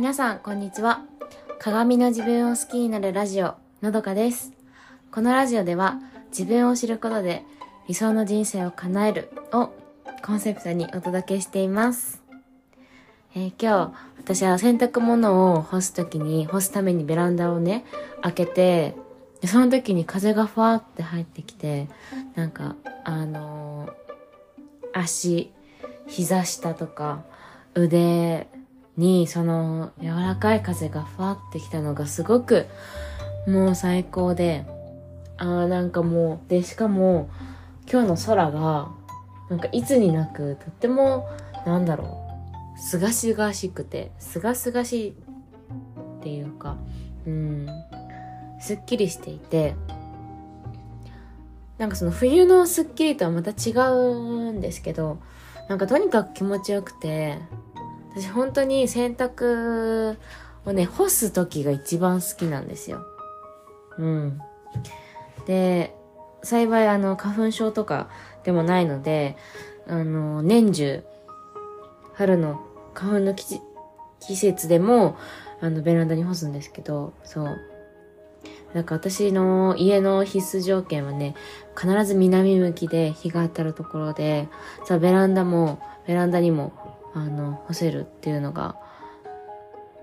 皆さん、こんにちは。鏡の自分を好きになるラジオ、のどかです。このラジオでは、自分を知ることで理想の人生を叶えるをコンセプトにお届けしています。えー今日、私は洗濯物を干すときに、干すためにベランダをね、開けて、でその時に風がふわって入ってきて、なんか、あのー足、膝下とか、腕にその柔らかい風がふわってきたのがすごくもう最高で、あーなんかもう、で、しかも今日の空がなんかいつになくとってもなんだろう、すがすがしくて、すがすがしいっていうか、うん、すっきりしていて、なんかその冬のスッキリとはまた違うんですけど、なんかとにかく気持ちよくて、私本当に洗濯をね、干す時が一番好きなんですよ。うん。で、幸いあの、花粉症とかでもないので、あの、年中、春の花粉の季節でも、あの、ベランダに干すんですけど、そう。なんか私の家の必須条件はね、必ず南向きで日が当たるところで、さあベランダも、ベランダにも、あの、干せるっていうのが、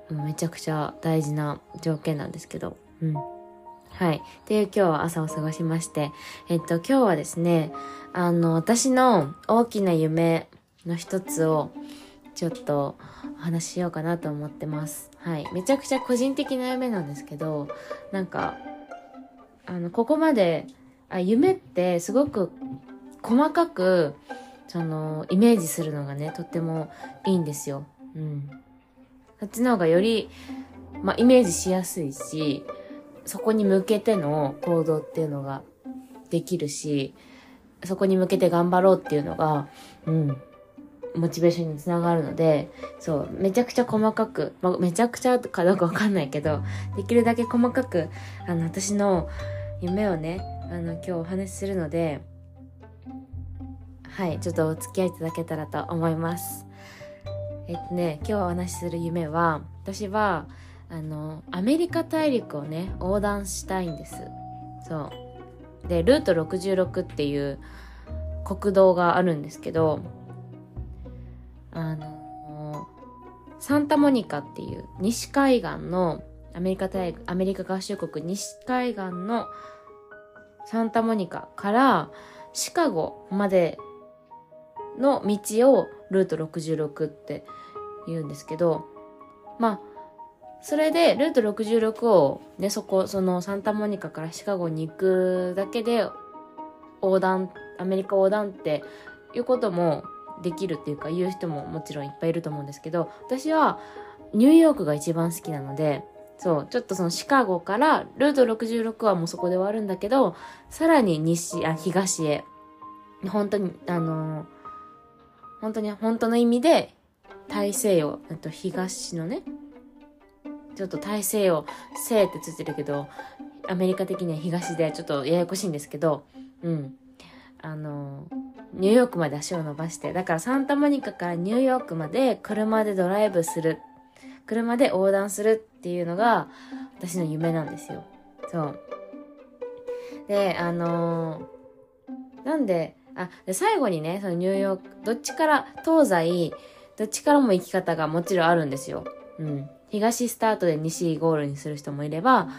めちゃくちゃ大事な条件なんですけど、うん。はい。っていう今日は朝を過ごしまして、えっと、今日はですね、あの、私の大きな夢の一つを、ちょっとお話ししようかなと思ってます。はい。めちゃくちゃ個人的な夢なんですけど、なんか、あの、ここまで、あ夢ってすごく細かく、その、イメージするのがね、とってもいいんですよ。うん。そっちの方がより、まあ、イメージしやすいし、そこに向けての行動っていうのができるし、そこに向けて頑張ろうっていうのが、うん、モチベーションにつながるので、そう、めちゃくちゃ細かく、まあ、めちゃくちゃかどうかわかんないけど、できるだけ細かく、あの、私の夢をね、あの、今日お話しするので、はい、ちょっとお付き合いいただけたらと思います。えっとね、今日お話しする夢は、私は、あの、アメリカ大陸をね、横断したいんです。そう。で、ルート66っていう国道があるんですけど、あの、サンタモニカっていう西海岸のアメリカ大陸、アメリカ合衆国西海岸のサンタモニカからシカゴまでの道をルート66って言うんですけど、まあ、それでルート66をね、そこ、そのサンタモニカからシカゴに行くだけで横断、アメリカ横断っていうこともできるっていうか言う人ももちろんいっぱいいると思うんですけど、私はニューヨークが一番好きなので、そう、ちょっとそのシカゴからルート66はもうそこで終わるんだけど、さらに西、あ、東へ、本当に、あのー本当に、本当の意味で、大西洋、えっと、東のね、ちょっと大西洋、西ってついてるけど、アメリカ的には東でちょっとややこしいんですけど、うん。あの、ニューヨークまで足を伸ばして、だからサンタモニカからニューヨークまで車でドライブする、車で横断するっていうのが私の夢なんですよ。そう。で、あのなんで、あ、最後にね、そのニューヨーク、どっちから、東西、どっちからも行き方がもちろんあるんですよ。うん。東スタートで西ゴールにする人もいれば、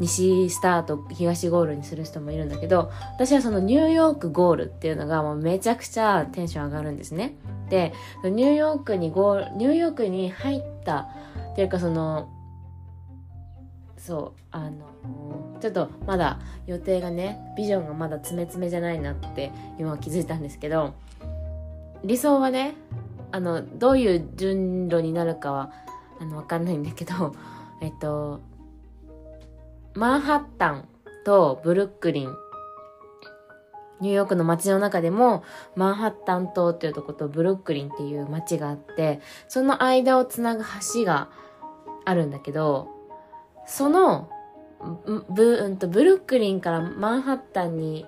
西スタート、東ゴールにする人もいるんだけど、私はそのニューヨークゴールっていうのがもうめちゃくちゃテンション上がるんですね。で、ニューヨークにゴール、ニューヨークに入った、っていうかその、そう、あの、ちょっとまだ予定がね、ビジョンがまだ詰め詰めじゃないなって今は気づいたんですけど、理想はね、あの、どういう順路になるかは、あの、わかんないんだけど、えっと、マンハッタンとブルックリン、ニューヨークの街の中でも、マンハッタン島っていうとことブルックリンっていう街があって、その間をつなぐ橋があるんだけど、その、ブうんとブルックリンからマンハッタンに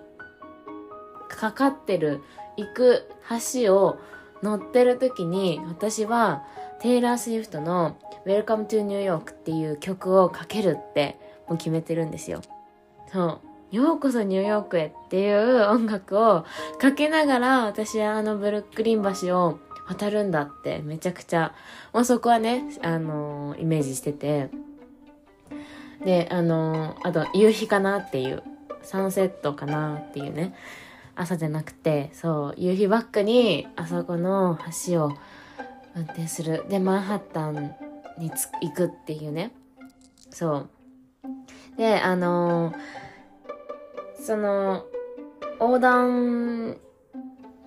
かかってる、行く橋を乗ってる時に私はテイラー・スウィフトの Welcome to New York っていう曲をかけるってもう決めてるんですよ。そう。ようこそニューヨークへっていう音楽をかけながら私はあのブルックリン橋を渡るんだってめちゃくちゃ、まあ、そこはね、あのー、イメージしてて。で、あの、あと夕日かなっていう、サンセットかなっていうね、朝じゃなくて、そう、夕日バックにあそこの橋を運転する。で、マンハッタンに行くっていうね。そう。で、あのー、その、横断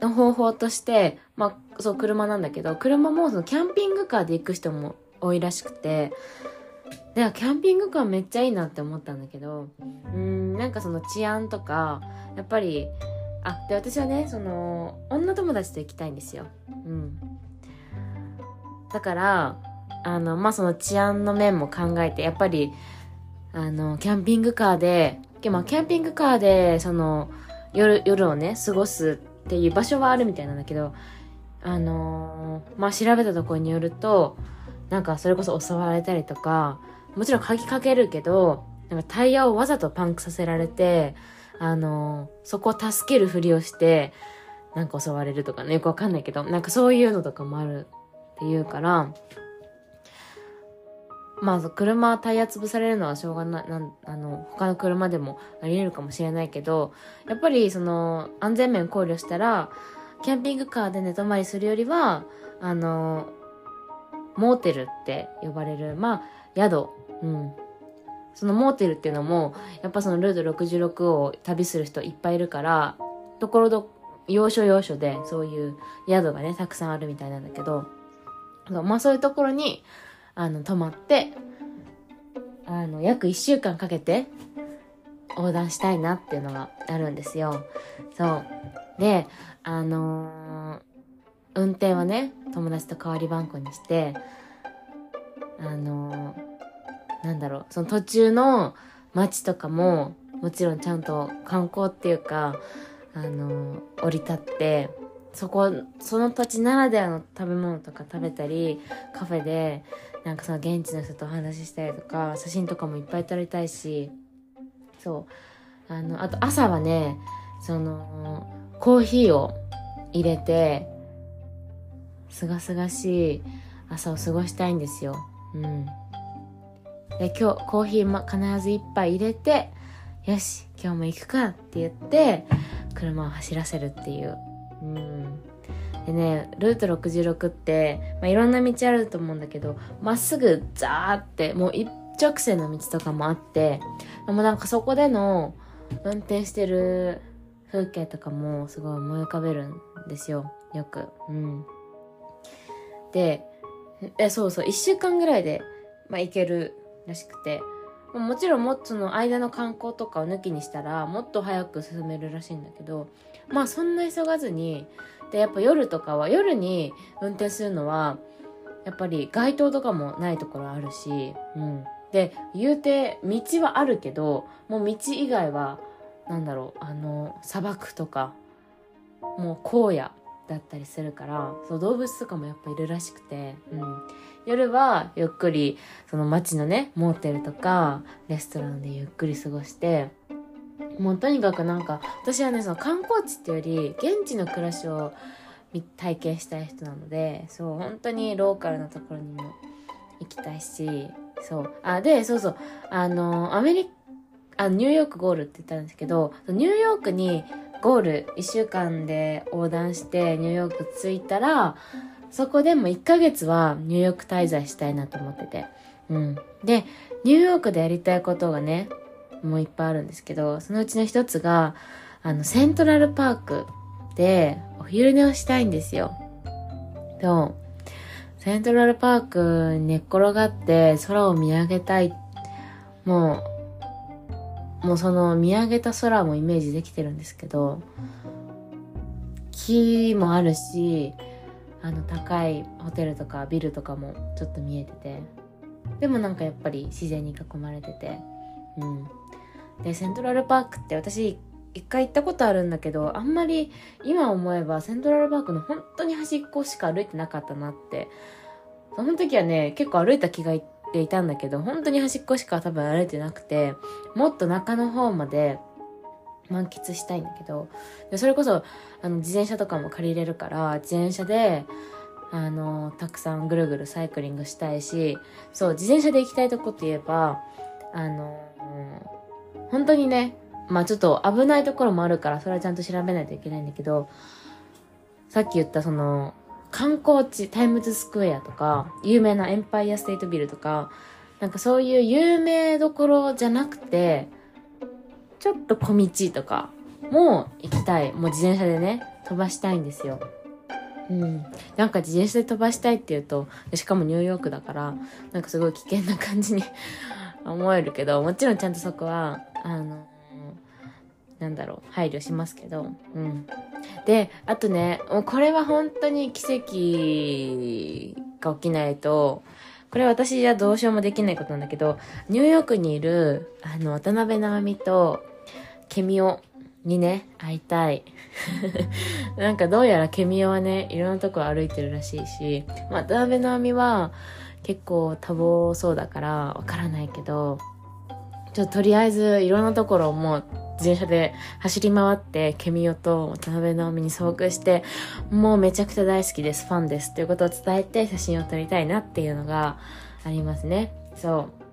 の方法として、まあ、そう、車なんだけど、車もそのキャンピングカーで行く人も多いらしくて、で、キャンピングカーめっちゃいいなって思ったんだけど、うん、なんかその治安とか、やっぱり、あ、で、私はね、その、女友達と行きたいんですよ。うん。だから、あの、まあ、その治安の面も考えて、やっぱり、あの、キャンピングカーで、まあ、キャンピングカーで、その、夜、夜をね、過ごすっていう場所はあるみたいなんだけど、あの、まあ、調べたところによると、なんかそれこそ襲われたりとか、もちろん鍵かけるけど、なんかタイヤをわざとパンクさせられて、あの、そこを助けるふりをして、なんか襲われるとかね、よくわかんないけど、なんかそういうのとかもあるっていうから、まあ、車タイヤ潰されるのはしょうがない、なん、あの、他の車でもあり得るかもしれないけど、やっぱりその、安全面考慮したら、キャンピングカーで寝泊まりするよりは、あの、モーテルって呼ばれる、まあ、宿、うん。そのモーテルっていうのも、やっぱそのルート66を旅する人いっぱいいるから、ところど、要所要所でそういう宿がね、たくさんあるみたいなんだけど、まあそういうところに、あの、泊まって、あの、約1週間かけて横断したいなっていうのがあるんですよ。そう。で、あのー、運転はね、友達と代わり番号にして、あのー、なんだろう、その途中の街とかも、もちろんちゃんと観光っていうか、あの、降り立って、そこ、その土地ならではの食べ物とか食べたり、カフェで、なんかその現地の人とお話ししたりとか、写真とかもいっぱい撮りたいし、そう。あの、あと朝はね、その、コーヒーを入れて、すがすがしい朝を過ごしたいんですよ。うん。で、今日コーヒー、ま、必ず一杯入れて、よし、今日も行くかって言って、車を走らせるっていう。うん。でね、ルート66って、まあ、いろんな道あると思うんだけど、まっすぐザーって、もう一直線の道とかもあって、でもなんかそこでの運転してる風景とかもすごい思い浮かべるんですよ。よく。うん。で、え、そうそう、一週間ぐらいで、まあ、行けるらしくて、もちろんもっとその間の観光とかを抜きにしたらもっと早く進めるらしいんだけどまあそんな急がずにでやっぱ夜とかは夜に運転するのはやっぱり街灯とかもないところあるし、うん、で言うて道はあるけどもう道以外はなんだろうあの砂漠とかもう荒野だったりするからそう動物とかもやっぱいるらしくて、うん、夜はゆっくりその街のねモーテルとかレストランでゆっくり過ごしてもうとにかくなんか私はねその観光地っていうより現地の暮らしを体験したい人なのでそう本当にローカルなところにも行きたいしそう。あでそうそう。あのアメリカあニューヨークゴールって言ったんですけどニューヨークにゴール1週間で横断してニューヨーク着いたらそこでも1ヶ月はニューヨーク滞在したいなと思ってて。うん。で、ニューヨークでやりたいことがね、もういっぱいあるんですけど、そのうちの一つが、あの、セントラルパークでお昼寝をしたいんですよ。と、セントラルパークに寝っ転がって空を見上げたい。もう、もうその見上げた空もイメージできてるんですけど、木もあるし、あの高いホテルとかビルとかもちょっと見えててでもなんかやっぱり自然に囲まれててうんでセントラルパークって私一回行ったことあるんだけど、あんまり今思えばセントラルパークの本当に端っこしか歩いてなかったなって。その時はね、結構歩いた気がていたんだけど、本当に端っこしか多分歩いてなくて、もっと中の方まで満喫したいんだけど、でそれこそ、あの、自転車とかも借りれるから、自転車で、あの、たくさんぐるぐるサイクリングしたいし、そう、自転車で行きたいとこって言えば、あの、本当にね、まあちょっと危ないところもあるから、それはちゃんと調べないといけないんだけど、さっき言ったその、観光地、タイムズスクエアとか、有名なエンパイアステートビルとか、なんかそういう有名どころじゃなくて、ちょっと小道とかも行きたい。もう自転車でね、飛ばしたいんですよ。うん。なんか自転車で飛ばしたいって言うと、しかもニューヨークだから、なんかすごい危険な感じに 思えるけど、もちろんちゃんとそこは、あの、なんだろう、配慮しますけど、うん。で、あとね、もうこれは本当に奇跡が起きないと、これ私じゃどうしようもできないことなんだけど、ニューヨークにいる、あの、渡辺直美と、ケミオにね、会いたい。なんかどうやらケミオはね、いろんなとこ歩いてるらしいし、渡辺直美は結構多忙そうだからわからないけど、ちょっととりあえずいろんなところをもう自転車で走り回って、ケミオと渡辺直美に遭遇して、もうめちゃくちゃ大好きです、ファンですということを伝えて写真を撮りたいなっていうのがありますね。そう。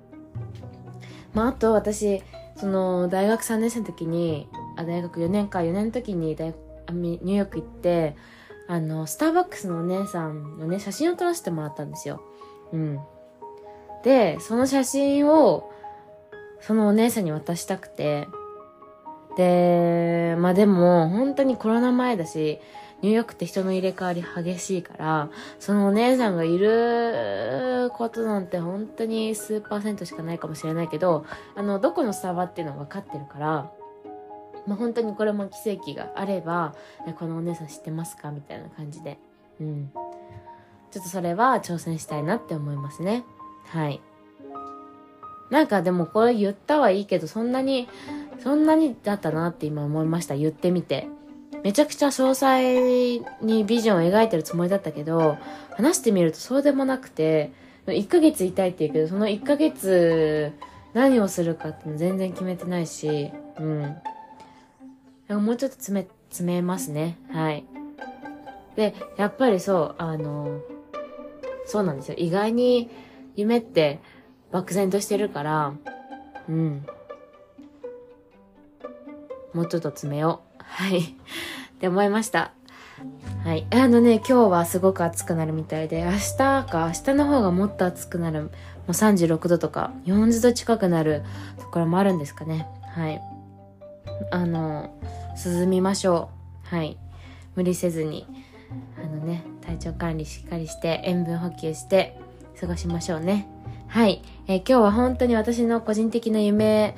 まあ、あと私、その、大学3年生の時に、あ、大学4年か、4年の時に大ニューヨーク行って、あの、スターバックスのお姉さんのね、写真を撮らせてもらったんですよ。うん。で、その写真を、そのお姉さんに渡したくて、で、まあでも、本当にコロナ前だし、ニューヨークって人の入れ替わり激しいから、そのお姉さんがいることなんて本当に数パーセントしかないかもしれないけど、あの、どこのスタバっていうのは分かってるから、まあ本当にこれも奇跡があれば、このお姉さん知ってますかみたいな感じで。うん。ちょっとそれは挑戦したいなって思いますね。はい。なんかでもこれ言ったはいいけど、そんなに、そんなにだったなって今思いました。言ってみて。めちゃくちゃ詳細にビジョンを描いてるつもりだったけど、話してみるとそうでもなくて、1ヶ月いたいって言うけど、その1ヶ月何をするかって全然決めてないし、うん。もうちょっと詰め、詰めますね。はい。で、やっぱりそう、あの、そうなんですよ。意外に夢って漠然としてるから、うん。もうちょっと詰めよう。はい。って思いました。はい。あのね、今日はすごく暑くなるみたいで、明日か、明日の方がもっと暑くなる、もう36度とか、40度近くなるところもあるんですかね。はい。あの、涼みましょう。はい。無理せずに、あのね、体調管理しっかりして、塩分補給して、過ごしましょうね。はい。えー、今日は本当に私の個人的な夢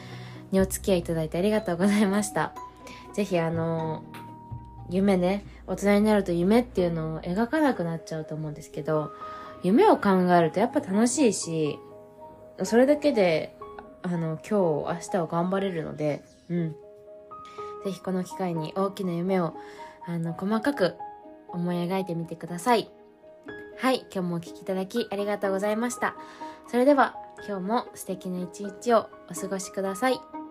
にお付き合いいただいてありがとうございました。ぜひあの、夢ね、大人になると夢っていうのを描かなくなっちゃうと思うんですけど、夢を考えるとやっぱ楽しいし、それだけで、あの、今日、明日を頑張れるので、うん。ぜひこの機会に大きな夢を、あの、細かく思い描いてみてください。はい、今日もお聴きいただきありがとうございました。それでは今日も素敵な一日をお過ごしください。